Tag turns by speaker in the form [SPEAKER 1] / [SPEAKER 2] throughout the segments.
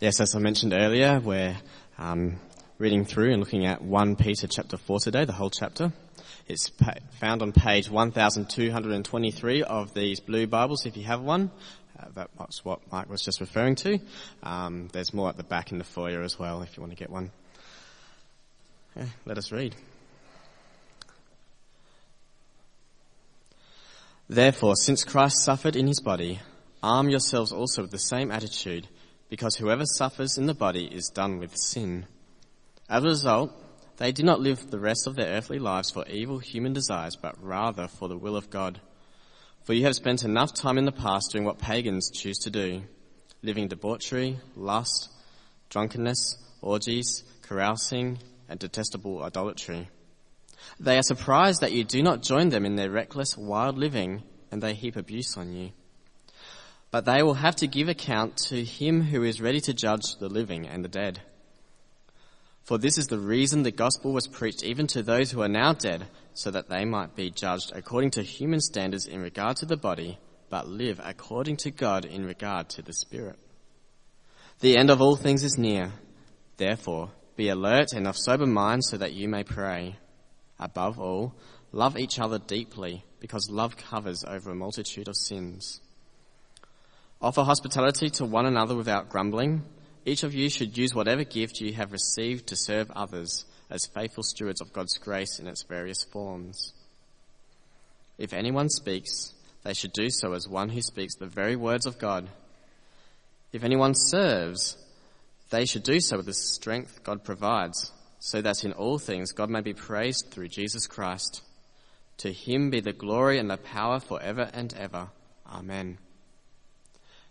[SPEAKER 1] Yes, as I mentioned earlier, we're um, reading through and looking at 1 Peter chapter 4 today, the whole chapter. It's pa- found on page 1223 of these blue Bibles if you have one. Uh, that's what Mike was just referring to. Um, there's more at the back in the foyer as well if you want to get one. Yeah, let us read. Therefore, since Christ suffered in his body, arm yourselves also with the same attitude because whoever suffers in the body is done with sin. As a result, they do not live the rest of their earthly lives for evil human desires, but rather for the will of God. For you have spent enough time in the past doing what pagans choose to do, living debauchery, lust, drunkenness, orgies, carousing, and detestable idolatry. They are surprised that you do not join them in their reckless, wild living, and they heap abuse on you. But they will have to give account to him who is ready to judge the living and the dead. For this is the reason the gospel was preached even to those who are now dead, so that they might be judged according to human standards in regard to the body, but live according to God in regard to the spirit. The end of all things is near. Therefore, be alert and of sober mind so that you may pray. Above all, love each other deeply, because love covers over a multitude of sins. Offer hospitality to one another without grumbling. Each of you should use whatever gift you have received to serve others as faithful stewards of God's grace in its various forms. If anyone speaks, they should do so as one who speaks the very words of God. If anyone serves, they should do so with the strength God provides, so that in all things God may be praised through Jesus Christ. To him be the glory and the power forever and ever. Amen.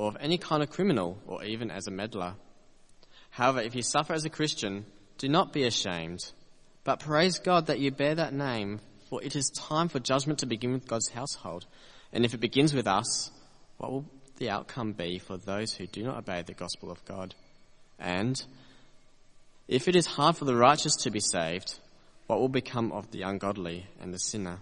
[SPEAKER 1] or of any kind of criminal, or even as a meddler. However, if you suffer as a Christian, do not be ashamed, but praise God that you bear that name, for it is time for judgment to begin with God's household. And if it begins with us, what will the outcome be for those who do not obey the gospel of God? And if it is hard for the righteous to be saved, what will become of the ungodly and the sinner?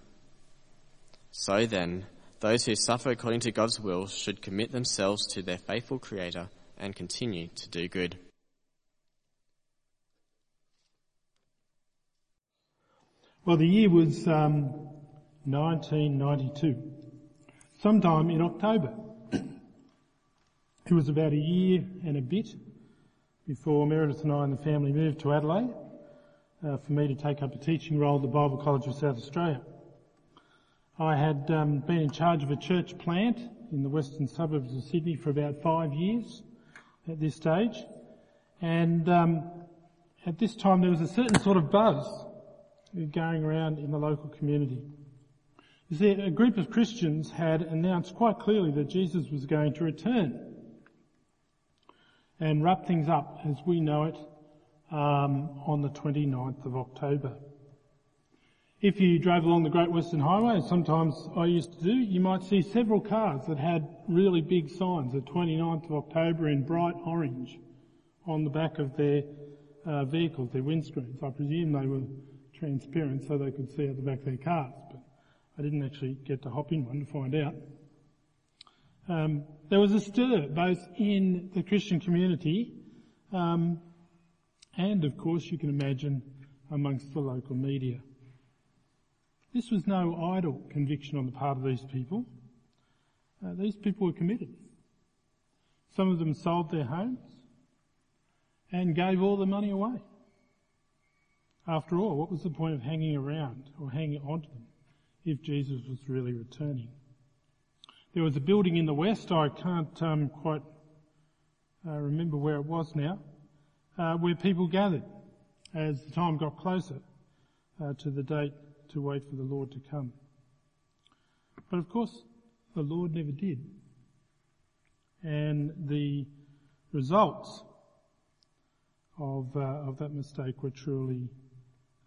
[SPEAKER 1] So then, those who suffer according to God's will should commit themselves to their faithful Creator and continue to do good.
[SPEAKER 2] Well, the year was um, 1992, sometime in October. it was about a year and a bit before Meredith and I and the family moved to Adelaide uh, for me to take up a teaching role at the Bible College of South Australia. I had um, been in charge of a church plant in the western suburbs of Sydney for about five years at this stage, and um, at this time there was a certain sort of buzz going around in the local community. You see, a group of Christians had announced quite clearly that Jesus was going to return and wrap things up as we know it um, on the 29th of October. If you drove along the Great Western Highway, as sometimes I used to do, you might see several cars that had really big signs, the 29th of October in bright orange, on the back of their uh, vehicles, their windscreens. I presume they were transparent so they could see out the back of their cars, but I didn't actually get to hop in one to find out. Um, there was a stir both in the Christian community um, and, of course, you can imagine amongst the local media. This was no idle conviction on the part of these people. Uh, these people were committed. Some of them sold their homes and gave all the money away. After all, what was the point of hanging around or hanging on to them if Jesus was really returning? There was a building in the west, I can't um, quite uh, remember where it was now, uh, where people gathered as the time got closer uh, to the date to wait for the Lord to come. But of course, the Lord never did. And the results of, uh, of that mistake were truly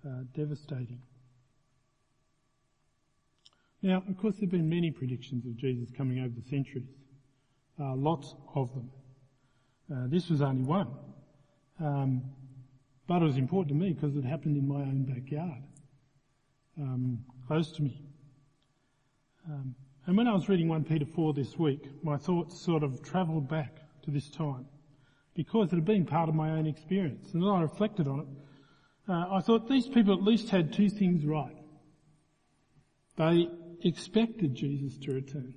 [SPEAKER 2] uh, devastating. Now, of course, there have been many predictions of Jesus coming over the centuries, uh, lots of them. Uh, this was only one, um, but it was important to me because it happened in my own backyard, um, close to me. Um, and when I was reading 1 Peter 4 this week, my thoughts sort of travelled back to this time because it had been part of my own experience. And as I reflected on it, uh, I thought these people at least had two things right. They expected Jesus to return.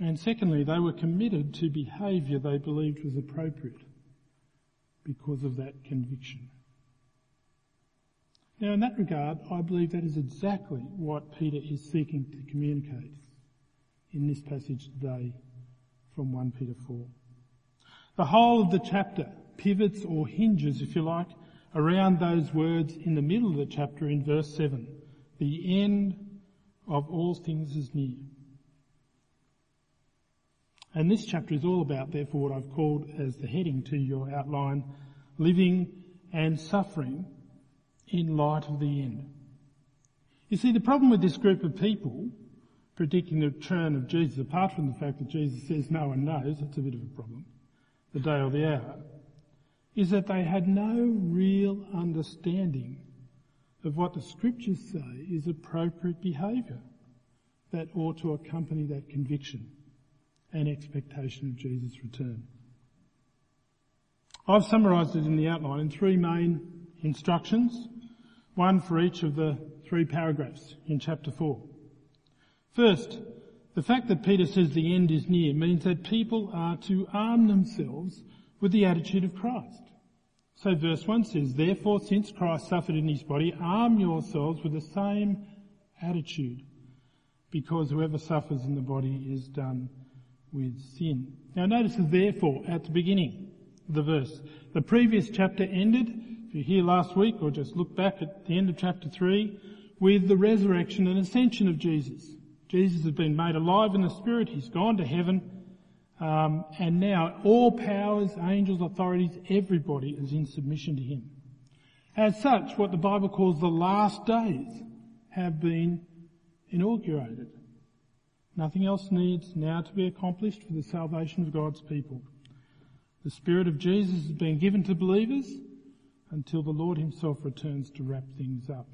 [SPEAKER 2] And secondly, they were committed to behaviour they believed was appropriate because of that conviction. Now in that regard, I believe that is exactly what Peter is seeking to communicate in this passage today from 1 Peter 4. The whole of the chapter pivots or hinges, if you like, around those words in the middle of the chapter in verse 7. The end of all things is near. And this chapter is all about, therefore, what I've called as the heading to your outline, living and suffering in light of the end. You see, the problem with this group of people predicting the return of Jesus, apart from the fact that Jesus says no one knows, that's a bit of a problem, the day or the hour, is that they had no real understanding of what the scriptures say is appropriate behaviour that ought to accompany that conviction and expectation of Jesus' return. I've summarised it in the outline in three main instructions, one for each of the three paragraphs in chapter 4. First, the fact that Peter says the end is near means that people are to arm themselves with the attitude of Christ. So verse 1 says, Therefore, since Christ suffered in his body, arm yourselves with the same attitude, because whoever suffers in the body is done with sin. Now notice the therefore at the beginning of the verse. The previous chapter ended, if you're here last week, or just look back at the end of chapter 3, with the resurrection and ascension of Jesus. Jesus has been made alive in the Spirit. He's gone to heaven. Um, and now all powers, angels, authorities, everybody is in submission to Him. As such, what the Bible calls the last days have been inaugurated. Nothing else needs now to be accomplished for the salvation of God's people. The Spirit of Jesus has been given to believers until the Lord Himself returns to wrap things up.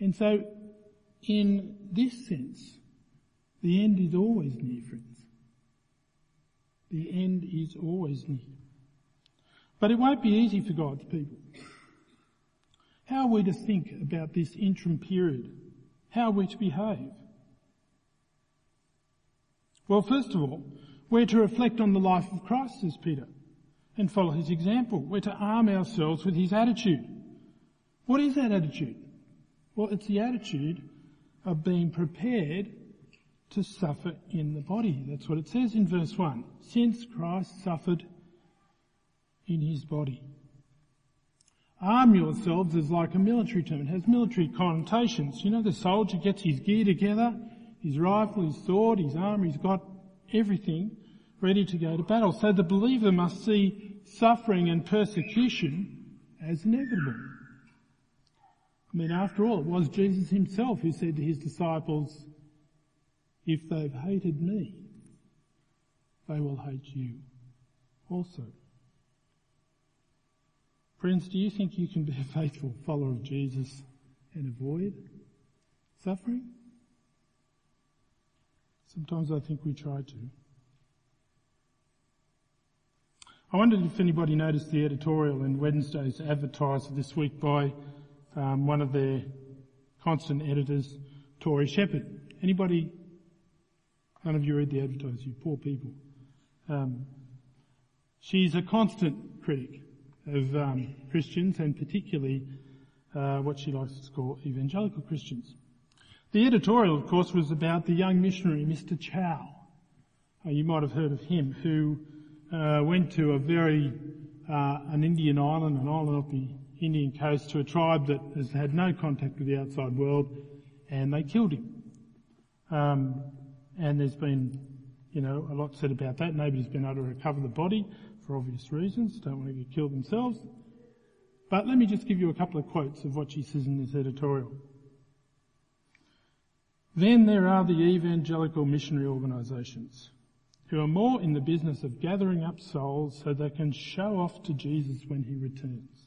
[SPEAKER 2] And so in this sense, the end is always near, friends. The end is always near. But it won't be easy for God's people. How are we to think about this interim period? How are we to behave? Well, first of all, we're to reflect on the life of Christ, says Peter, and follow his example. We're to arm ourselves with his attitude. What is that attitude? Well, it's the attitude of being prepared to suffer in the body. That's what it says in verse 1. Since Christ suffered in his body. Arm yourselves is like a military term. It has military connotations. You know, the soldier gets his gear together, his rifle, his sword, his armor, he's got everything ready to go to battle. So the believer must see suffering and persecution as inevitable. I mean, after all, it was Jesus himself who said to his disciples, if they've hated me, they will hate you also. Friends, do you think you can be a faithful follower of Jesus and avoid suffering? Sometimes I think we try to. I wondered if anybody noticed the editorial in Wednesday's Advertiser this week by um, one of their constant editors, Tory Shepherd. Anybody? None of you read the advertiser, you poor people. Um, she's a constant critic of um, Christians and particularly uh, what she likes to call evangelical Christians. The editorial, of course, was about the young missionary, Mr. Chau. Uh, you might have heard of him, who uh, went to a very uh, an Indian island, an island off the Indian coast to a tribe that has had no contact with the outside world, and they killed him. Um, and there's been you know, a lot said about that. Nobody's been able to recover the body for obvious reasons. Don't want to get killed themselves. But let me just give you a couple of quotes of what she says in this editorial. Then there are the evangelical missionary organisations who are more in the business of gathering up souls so they can show off to Jesus when he returns.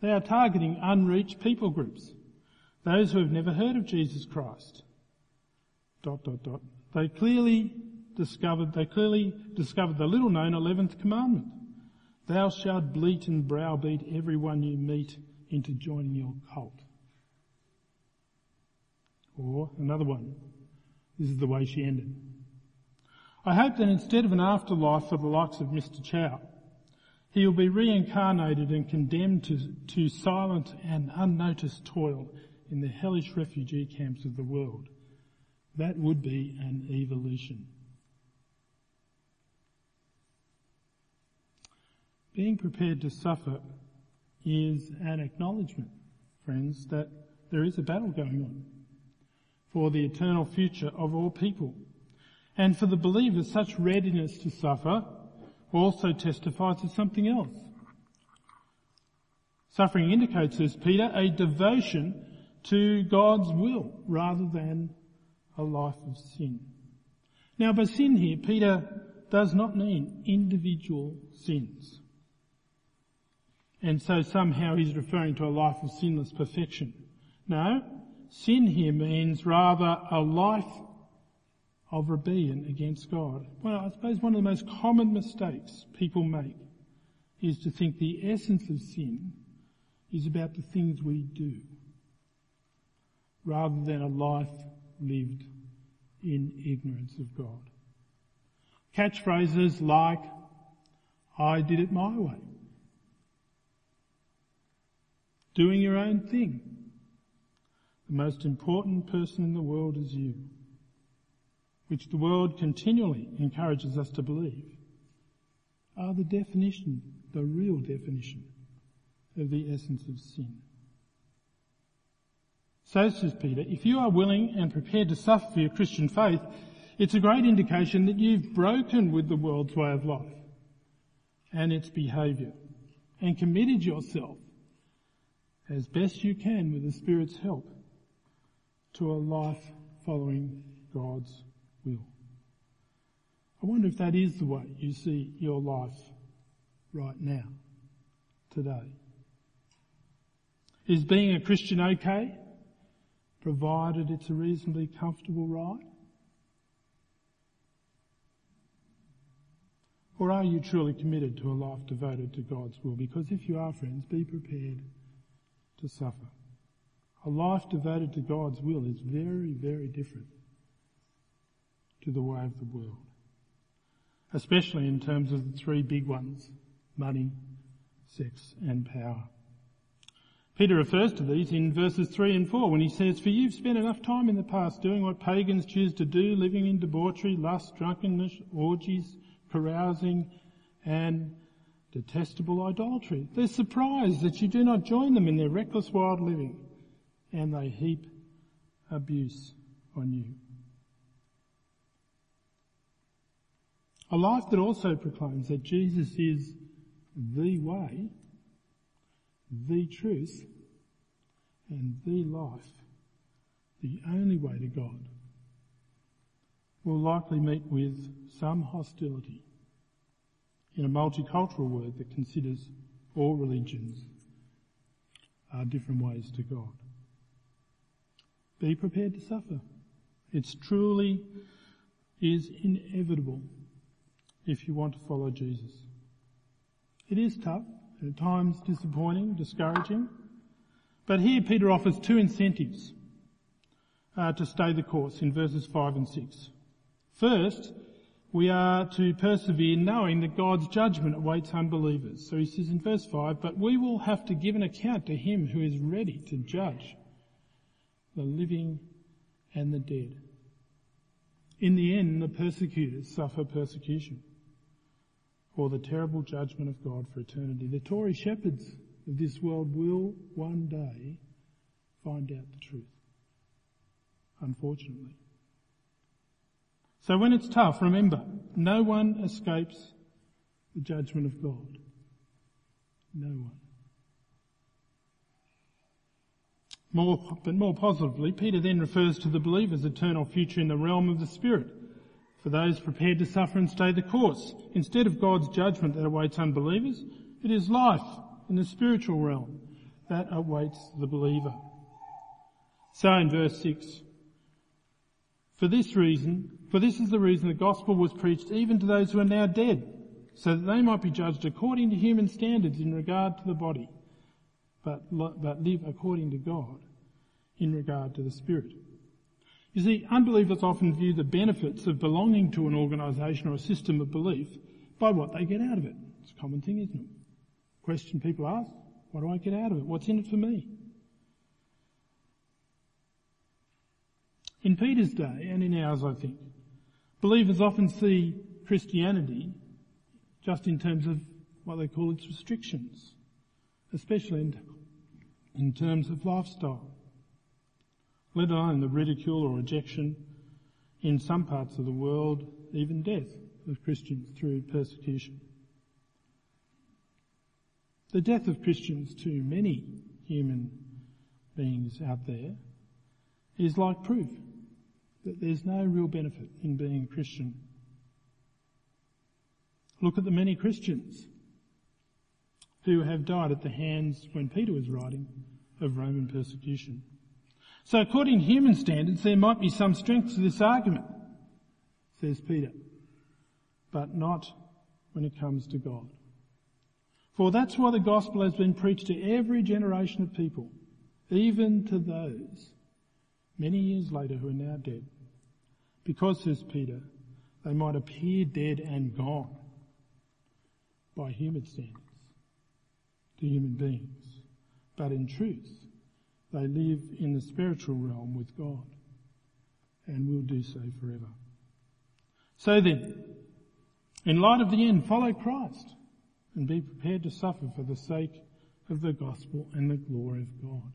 [SPEAKER 2] They are targeting unreached people groups, those who have never heard of Jesus Christ. Dot, dot, dot. They clearly discovered, they clearly discovered the little known 11th commandment. Thou shalt bleat and browbeat everyone you meet into joining your cult. Or another one. This is the way she ended. I hope that instead of an afterlife for the likes of Mr. Chau, he will be reincarnated and condemned to, to silent and unnoticed toil in the hellish refugee camps of the world. That would be an evolution. Being prepared to suffer is an acknowledgement, friends, that there is a battle going on for the eternal future of all people. And for the believer, such readiness to suffer also testifies to something else. Suffering indicates, says Peter, a devotion to God's will rather than a life of sin. Now by sin here, Peter does not mean individual sins. And so somehow he's referring to a life of sinless perfection. No, sin here means rather a life of rebellion against God. Well, I suppose one of the most common mistakes people make is to think the essence of sin is about the things we do rather than a life lived in ignorance of God. Catchphrases like, I did it my way. Doing your own thing. The most important person in the world is you which the world continually encourages us to believe, are the definition, the real definition of the essence of sin. So says Peter, if you are willing and prepared to suffer for your Christian faith, it's a great indication that you've broken with the world's way of life and its behaviour and committed yourself as best you can with the Spirit's help to a life following God's will. I wonder if that is the way you see your life right now, today. Is being a Christian okay, provided it's a reasonably comfortable ride? Or are you truly committed to a life devoted to God's will? Because if you are, friends, be prepared to suffer. A life devoted to God's will is very, very different to the way of the world. Especially in terms of the three big ones, money, sex and power. Peter refers to these in verses 3 and 4 when he says, For you've spent enough time in the past doing what pagans choose to do, living in debauchery, lust, drunkenness, orgies, carousing, and detestable idolatry. They're surprised that you do not join them in their reckless wild living, and they heap abuse on you. A life that also proclaims that Jesus is the way, the truth, and the life, the only way to God, will likely meet with some hostility in a multicultural world that considers all religions are different ways to God. Be prepared to suffer. It's truly is inevitable if you want to follow Jesus. It is tough, and at times disappointing, discouraging, but here Peter offers two incentives uh, to stay the course in verses 5 and 6. First, we are to persevere knowing that God's judgment awaits unbelievers. So he says in verse 5, but we will have to give an account to him who is ready to judge the living and the dead. In the end, the persecutors suffer persecution or the terrible judgment of God for eternity. The Tory Shepherds of this world will one day find out the truth. Unfortunately. So when it's tough, remember, no one escapes the judgment of God. No one. More, but more positively, Peter then refers to the believer's eternal future in the realm of the Spirit, for those prepared to suffer and stay the course. Instead of God's judgment that awaits unbelievers, it is life in the spiritual realm that awaits the believer. So in verse 6, for this reason, for this is the reason the gospel was preached even to those who are now dead, so that they might be judged according to human standards in regard to the body, but, but live according to God in regard to the Spirit. You see, unbelievers often view the benefits of belonging to an organisation or a system of belief by what they get out of it. It's a common thing, isn't it? Question people ask, what do I get out of it? What's in it for me? In Peter's day, and in ours I think, believers often see Christianity just in terms of what they call its restrictions, especially in, in terms of lifestyle, let alone the ridicule or rejection in some parts of the world, even death of Christians through persecution. The death of Christians to many human beings out there is like proof that there's no real benefit in being a Christian. Look at the many Christians who have died at the hands, when Peter was writing, of Roman persecution. So according to human standards, there might be some strength to this argument, says Peter, but not when it comes to God. For that's why the gospel has been preached to every generation of people, even to those many years later who are now dead. Because, says Peter, they might appear dead and gone by human standards to human beings. But in truth, they live in the spiritual realm with God and will do so forever. So then, in light of the end, follow Christ and be prepared to suffer for the sake of the gospel and the glory of God.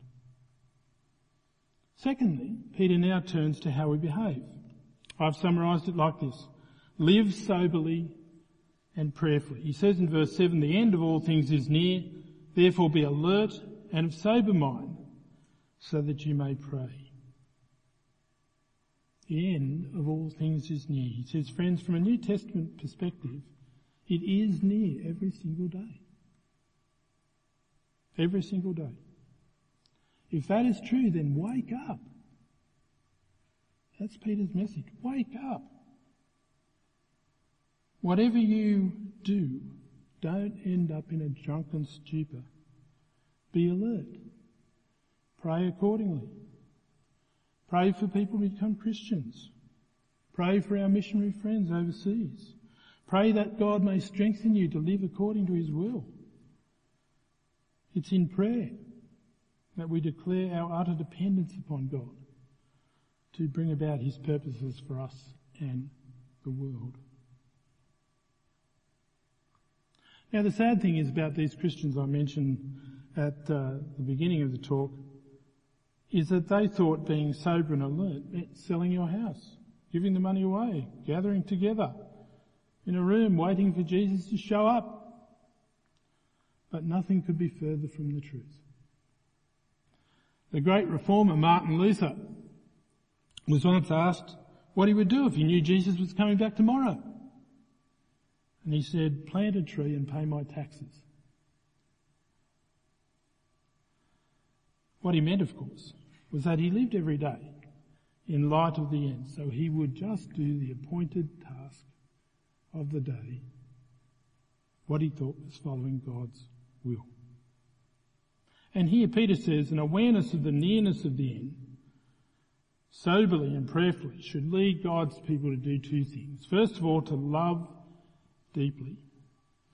[SPEAKER 2] Secondly, Peter now turns to how we behave. I've summarized it like this. Live soberly and prayerfully. He says in verse 7, the end of all things is near, therefore be alert and of sober mind so that you may pray. The end of all things is near. He says, friends, from a New Testament perspective, it is near every single day. Every single day. If that is true, then wake up. That's Peter's message. Wake up. Whatever you do, don't end up in a drunken stupor. Be alert. Pray accordingly. Pray for people to become Christians. Pray for our missionary friends overseas. Pray that God may strengthen you to live according to His will. It's in prayer that we declare our utter dependence upon God to bring about His purposes for us and the world. Now the sad thing is about these Christians I mentioned at uh, the beginning of the talk is that they thought being sober and alert meant selling your house, giving the money away, gathering together, in a room waiting for Jesus to show up. But nothing could be further from the truth. The great reformer Martin Luther was once asked what he would do if he knew Jesus was coming back tomorrow. And he said, plant a tree and pay my taxes. What he meant, of course, was that he lived every day in light of the end, so he would just do the appointed task of the day what he thought was following God's will. And here Peter says an awareness of the nearness of the end, soberly and prayerfully, should lead God's people to do two things. First of all, to love deeply.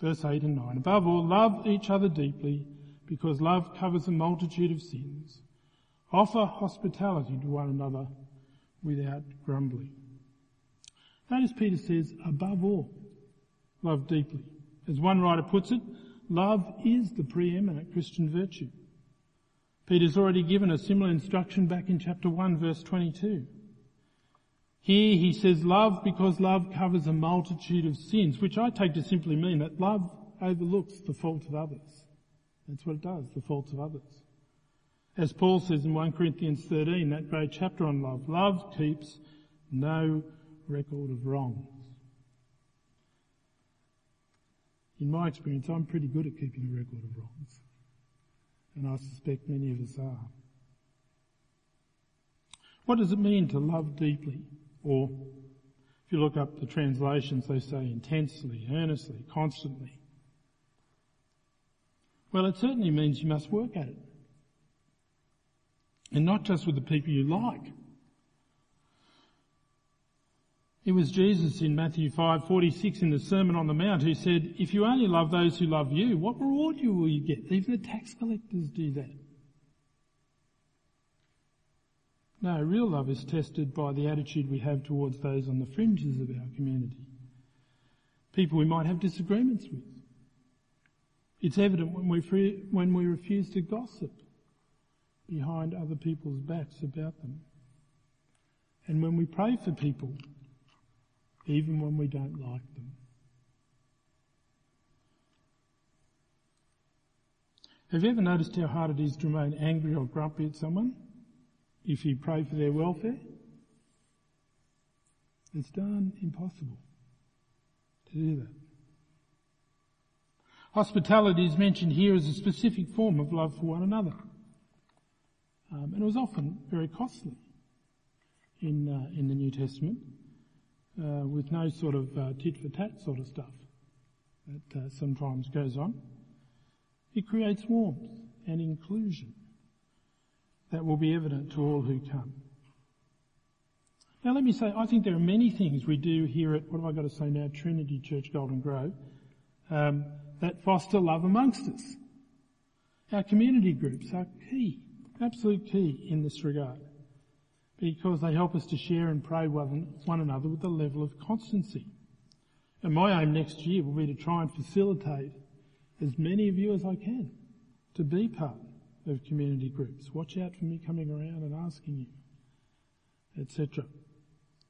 [SPEAKER 2] Verse 8 and 9. Above all, love each other deeply because love covers a multitude of sins. Offer hospitality to one another without grumbling. Notice Peter says, above all, love deeply. As one writer puts it, love is the preeminent Christian virtue. Peter's already given a similar instruction back in chapter 1 verse 22. Here he says love because love covers a multitude of sins, which I take to simply mean that love overlooks the fault of others. That's what it does, the faults of others. As Paul says in 1 Corinthians 13, that great chapter on love, love keeps no record of wrongs. In my experience, I'm pretty good at keeping a record of wrongs. And I suspect many of us are. What does it mean to love deeply? Or, if you look up the translations, they say intensely, earnestly, constantly. Well, it certainly means you must work at it. And not just with the people you like. It was Jesus in Matthew 5:46 in the Sermon on the Mount who said, "If you only love those who love you, what reward will you get? Even the tax collectors do that." No, real love is tested by the attitude we have towards those on the fringes of our community. People we might have disagreements with. It's evident when we, free, when we refuse to gossip behind other people's backs about them. And when we pray for people, even when we don't like them. Have you ever noticed how hard it is to remain angry or grumpy at someone? if you pray for their welfare? It's darn impossible to do that. Hospitality is mentioned here as a specific form of love for one another. Um, and it was often very costly in, uh, in the New Testament, uh, with no sort of uh, tit for tat sort of stuff that uh, sometimes goes on. It creates warmth and inclusion that will be evident to all who come. Now let me say, I think there are many things we do here at, what have I got to say now, Trinity Church Golden Grove, um, that foster love amongst us. Our community groups are key, absolute key in this regard, because they help us to share and pray one, another with a level of constancy. And my aim next year will be to try and facilitate as many of you as I can to be part of community groups. Watch out for me coming around and asking you, etc.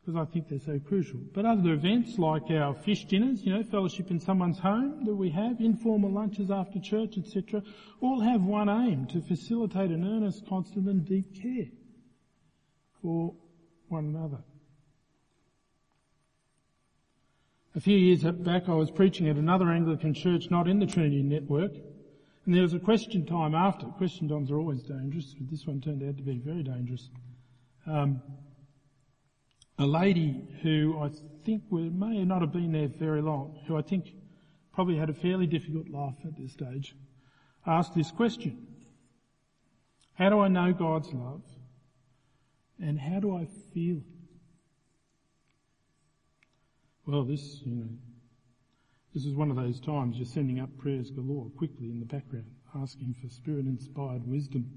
[SPEAKER 2] Because I think they're so crucial. But other events like our fish dinners, you know, fellowship in someone's home that we have, informal lunches after church, etc., all have one aim to facilitate an earnest, constant and deep care for one another. A few years back I was preaching at another Anglican church not in the Trinity network and there was a question time after. Question times are always dangerous, but this one turned out to be very dangerous. Um, a lady who I think may not have been there very long, who I think probably had a fairly difficult life at this stage, asked this question. How do I know God's love? And how do I feel it? Well, this, you know, this is one of those times you're sending up prayers galore quickly in the background, asking for spirit inspired wisdom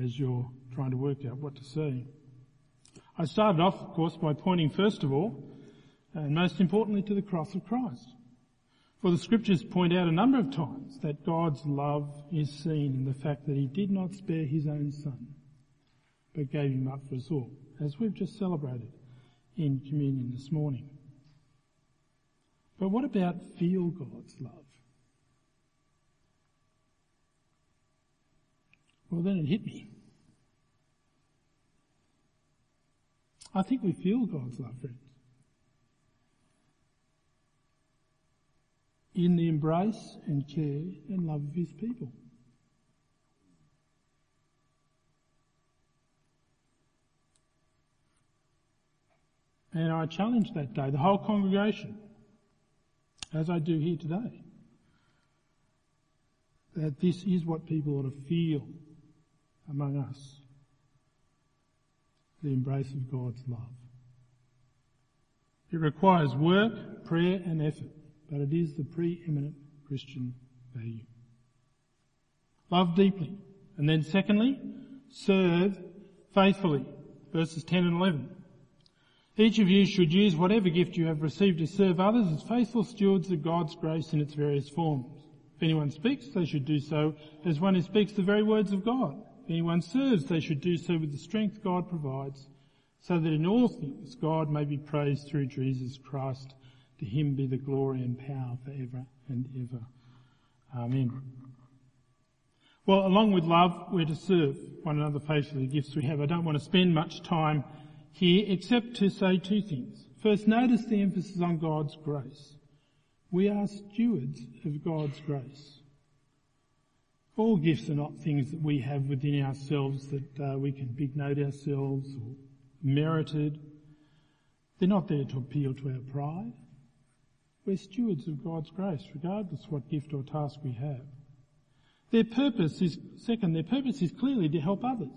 [SPEAKER 2] as you're trying to work out what to say. I started off, of course, by pointing first of all, and most importantly, to the cross of Christ. For the scriptures point out a number of times that God's love is seen in the fact that He did not spare His own Son, but gave Him up for us all, as we've just celebrated in communion this morning. But what about feel God's love? Well, then it hit me. I think we feel God's love, friends. In the embrace and care and love of His people. And I challenged that day the whole congregation as I do here today. That this is what people ought to feel among us. The embrace of God's love. It requires work, prayer and effort, but it is the preeminent Christian value. Love deeply. And then secondly, serve faithfully. Verses 10 and 11. Each of you should use whatever gift you have received to serve others as faithful stewards of God's grace in its various forms. If anyone speaks, they should do so as one who speaks the very words of God. Anyone serves, they should do so with the strength God provides, so that in all things God may be praised through Jesus Christ. To him be the glory and power forever and ever. Amen. Well, along with love, we're to serve one another faithfully the gifts we have. I don't want to spend much time here except to say two things. First, notice the emphasis on God's grace. We are stewards of God's grace. All gifts are not things that we have within ourselves that uh, we can big note ourselves or merited. They're not there to appeal to our pride. We're stewards of God's grace, regardless what gift or task we have. Their purpose is, second, their purpose is clearly to help others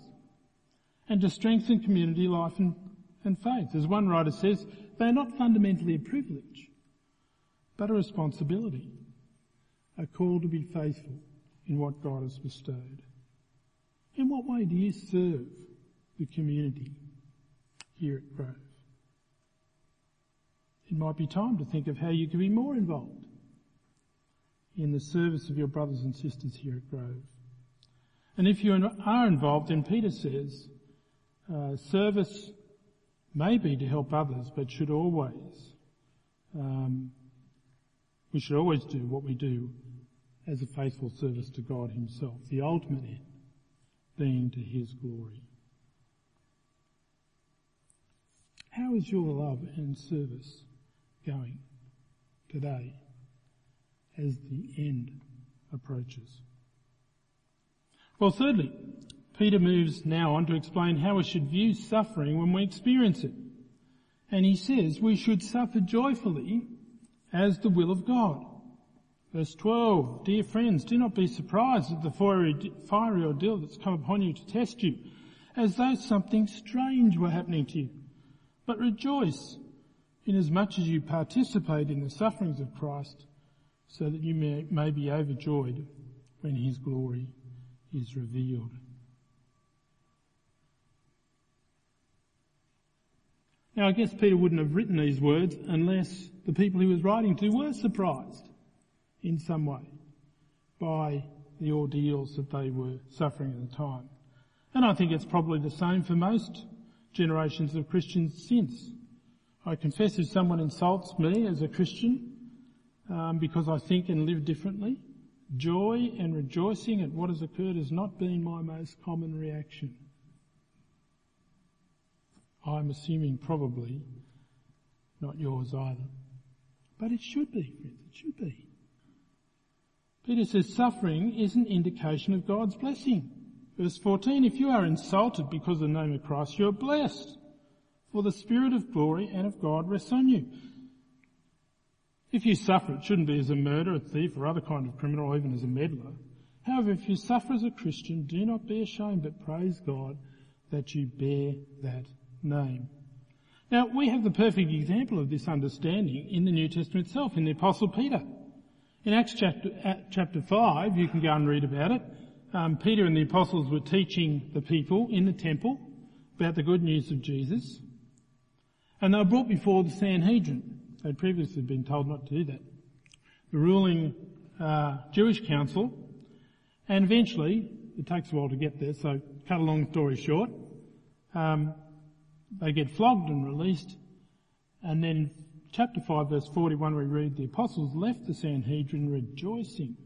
[SPEAKER 2] and to strengthen community life and, and faith. As one writer says, they are not fundamentally a privilege, but a responsibility, a call to be faithful in what God has bestowed. In what way do you serve the community here at Grove? It might be time to think of how you can be more involved in the service of your brothers and sisters here at Grove. And if you are involved, then Peter says, uh, service may be to help others, but should always, um, we should always do what we do as a faithful service to God himself, the ultimate end being to his glory. How is your love and service going today as the end approaches? Well, thirdly, Peter moves now on to explain how we should view suffering when we experience it. And he says we should suffer joyfully as the will of God. Verse 12, dear friends, do not be surprised at the fiery, fiery ordeal that's come upon you to test you, as though something strange were happening to you. But rejoice, inasmuch as you participate in the sufferings of Christ, so that you may, may be overjoyed when his glory is revealed. Now I guess Peter wouldn't have written these words unless the people he was writing to were surprised in some way by the ordeals that they were suffering at the time. And I think it's probably the same for most generations of Christians since. I confess if someone insults me as a Christian um, because I think and live differently, joy and rejoicing at what has occurred has not been my most common reaction. I'm assuming probably not yours either. But it should be, friends, it should be. Peter says suffering is an indication of God's blessing. Verse 14, if you are insulted because of the name of Christ, you are blessed, for the Spirit of glory and of God rests on you. If you suffer, it shouldn't be as a murderer, a thief, or other kind of criminal, or even as a meddler. However, if you suffer as a Christian, do not be ashamed, but praise God that you bear that name. Now, we have the perfect example of this understanding in the New Testament itself, in the Apostle Peter. In Acts chapter, chapter 5, you can go and read about it, um, Peter and the apostles were teaching the people in the temple about the good news of Jesus, and they were brought before the Sanhedrin. They'd previously been told not to do that. The ruling uh, Jewish council, and eventually, it takes a while to get there, so cut a long story short, um, they get flogged and released, and then chapter 5 verse 41 we read, the apostles left the Sanhedrin rejoicing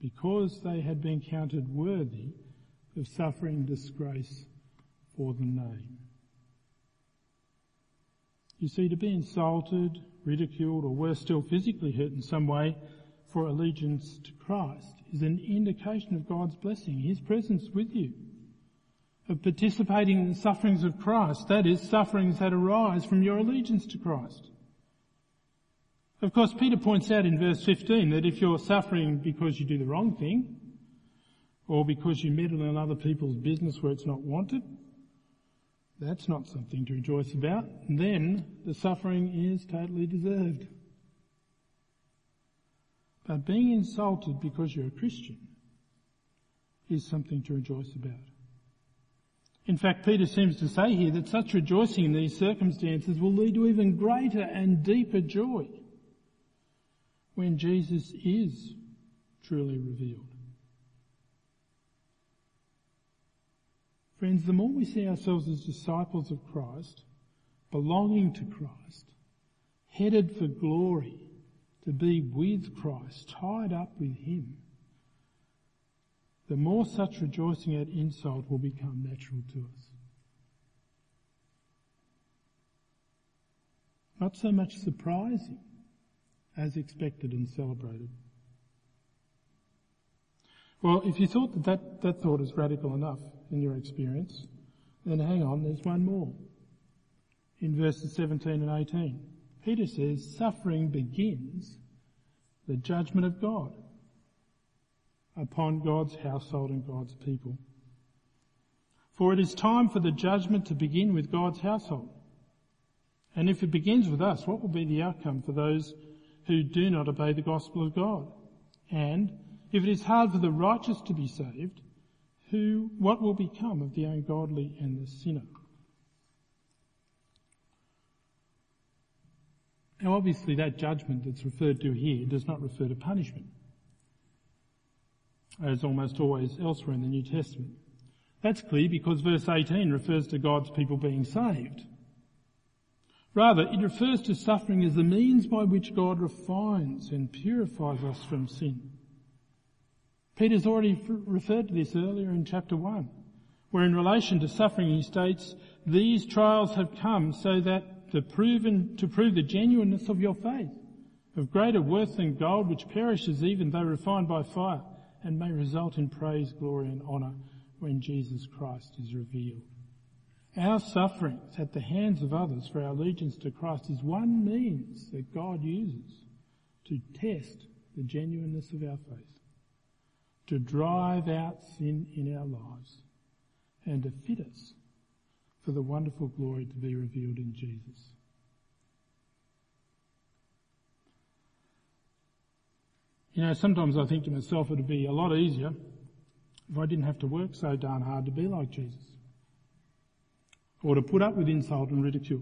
[SPEAKER 2] because they had been counted worthy of suffering disgrace for the name. You see, to be insulted, ridiculed, or worse still, physically hurt in some way for allegiance to Christ is an indication of God's blessing, His presence with you, of participating in the sufferings of Christ, that is, sufferings that arise from your allegiance to Christ. Of course, Peter points out in verse 15 that if you're suffering because you do the wrong thing, or because you meddle in other people's business where it's not wanted, that's not something to rejoice about. Then the suffering is totally deserved. But being insulted because you're a Christian is something to rejoice about. In fact, Peter seems to say here that such rejoicing in these circumstances will lead to even greater and deeper joy when Jesus is truly revealed. Friends, the more we see ourselves as disciples of Christ, belonging to Christ, headed for glory, to be with Christ, tied up with Him, the more such rejoicing at insult will become natural to us. Not so much surprising as expected and celebrated. Well, if you thought that, that that thought is radical enough in your experience, then hang on, there's one more. In verses 17 and 18, Peter says, suffering begins the judgment of God upon God's household and God's people. For it is time for the judgment to begin with God's household. And if it begins with us, what will be the outcome for those who do not obey the gospel of God? And if it is hard for the righteous to be saved, who, what will become of the ungodly and the sinner? Now obviously that judgment that's referred to here does not refer to punishment, as almost always elsewhere in the New Testament. That's clear because verse 18 refers to God's people being saved. Rather, it refers to suffering as the means by which God refines and purifies us from sin. Peter's already referred to this earlier in chapter 1, where in relation to suffering he states, these trials have come so that proven, to prove the genuineness of your faith, of greater worth than gold which perishes even though refined by fire, and may result in praise, glory and honour when Jesus Christ is revealed. Our sufferings at the hands of others for our allegiance to Christ is one means that God uses to test the genuineness of our faith, to drive out sin in our lives, and to fit us for the wonderful glory to be revealed in Jesus. You know, sometimes I think to myself it'd be a lot easier if I didn't have to work so darn hard to be like Jesus or to put up with insult and ridicule.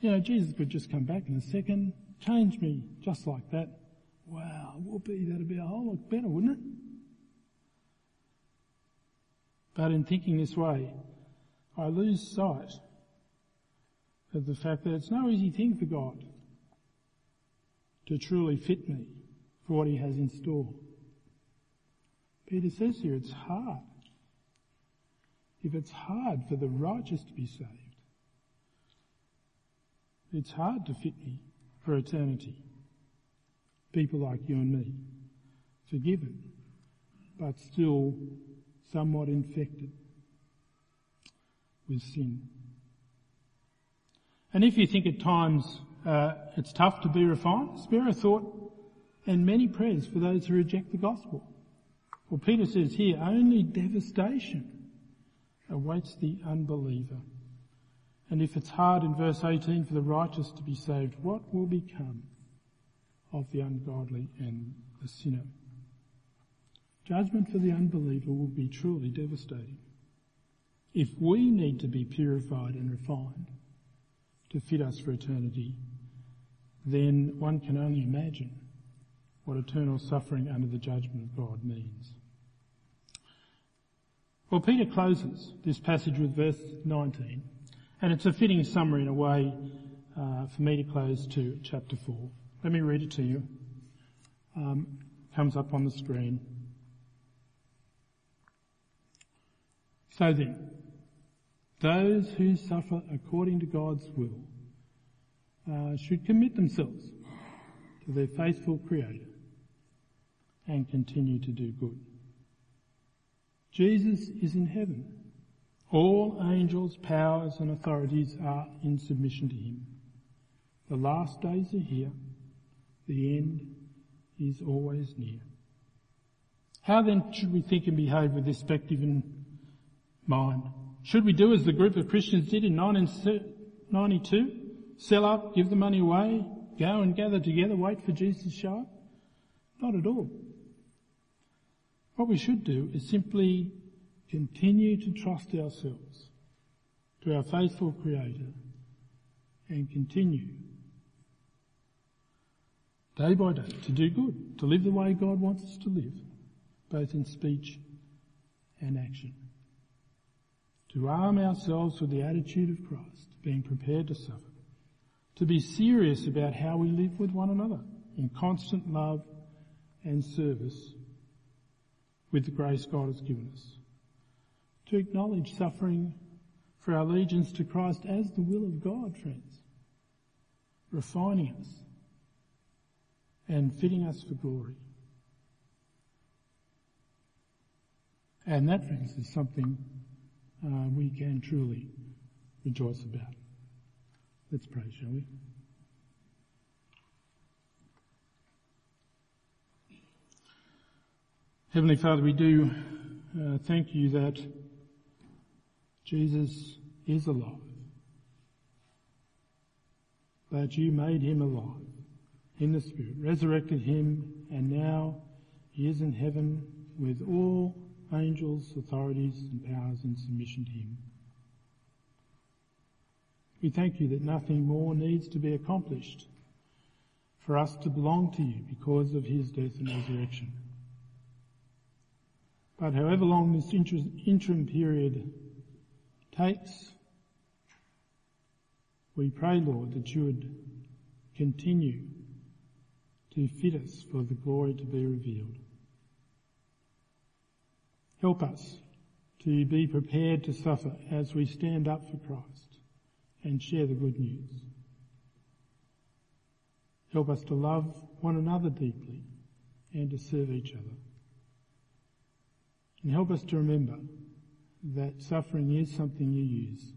[SPEAKER 2] You know, Jesus could just come back in a second, change me just like that. Wow, whoopee, that'd be a whole lot better, wouldn't it? But in thinking this way, I lose sight of the fact that it's no easy thing for God to truly fit me for what he has in store. Peter says here it's hard if it's hard for the righteous to be saved, it's hard to fit me for eternity. People like you and me, forgiven, but still somewhat infected with sin. And if you think at times uh, it's tough to be refined, spare a thought and many prayers for those who reject the gospel. Well, Peter says here, only devastation awaits the unbeliever. And if it's hard in verse 18 for the righteous to be saved, what will become of the ungodly and the sinner? Judgment for the unbeliever will be truly devastating. If we need to be purified and refined to fit us for eternity, then one can only imagine what eternal suffering under the judgment of God means. Well, Peter closes this passage with verse 19, and it's a fitting summary in a way uh, for me to close to chapter 4. Let me read it to you. Um, comes up on the screen. So then, those who suffer according to God's will uh, should commit themselves to their faithful Creator and continue to do good. Jesus is in heaven. All angels, powers and authorities are in submission to him. The last days are here. The end is always near. How then should we think and behave with this perspective in mind? Should we do as the group of Christians did in 1992? Sell up, give the money away, go and gather together, wait for Jesus to show up? Not at all. What we should do is simply continue to trust ourselves to our faithful Creator and continue day by day to do good, to live the way God wants us to live, both in speech and action. to arm ourselves with the attitude of Christ, being prepared to suffer, to be serious about how we live with one another in constant love and service with the grace God has given us, to acknowledge suffering for our allegiance to Christ as the will of God, friends, refining us and fitting us for glory. And that, friends, is something uh, we can truly rejoice about. Let's pray, shall we? Heavenly Father, we do uh, thank you that Jesus is alive, that you made him alive in the Spirit, resurrected him, and now he is in heaven with all angels, authorities and powers in submission to him. We thank you that nothing more needs to be accomplished for us to belong to you because of his death and resurrection. But however long this interim period takes, we pray, Lord, that you would continue to fit us for the glory to be revealed. Help us to be prepared to suffer as we stand up for Christ and share the good news. Help us to love one another deeply and to serve each other. And help us to remember that suffering is something you use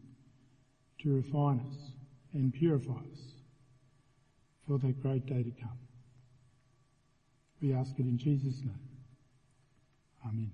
[SPEAKER 2] to refine us and purify us for that great day to come. We ask it in Jesus' name. Amen.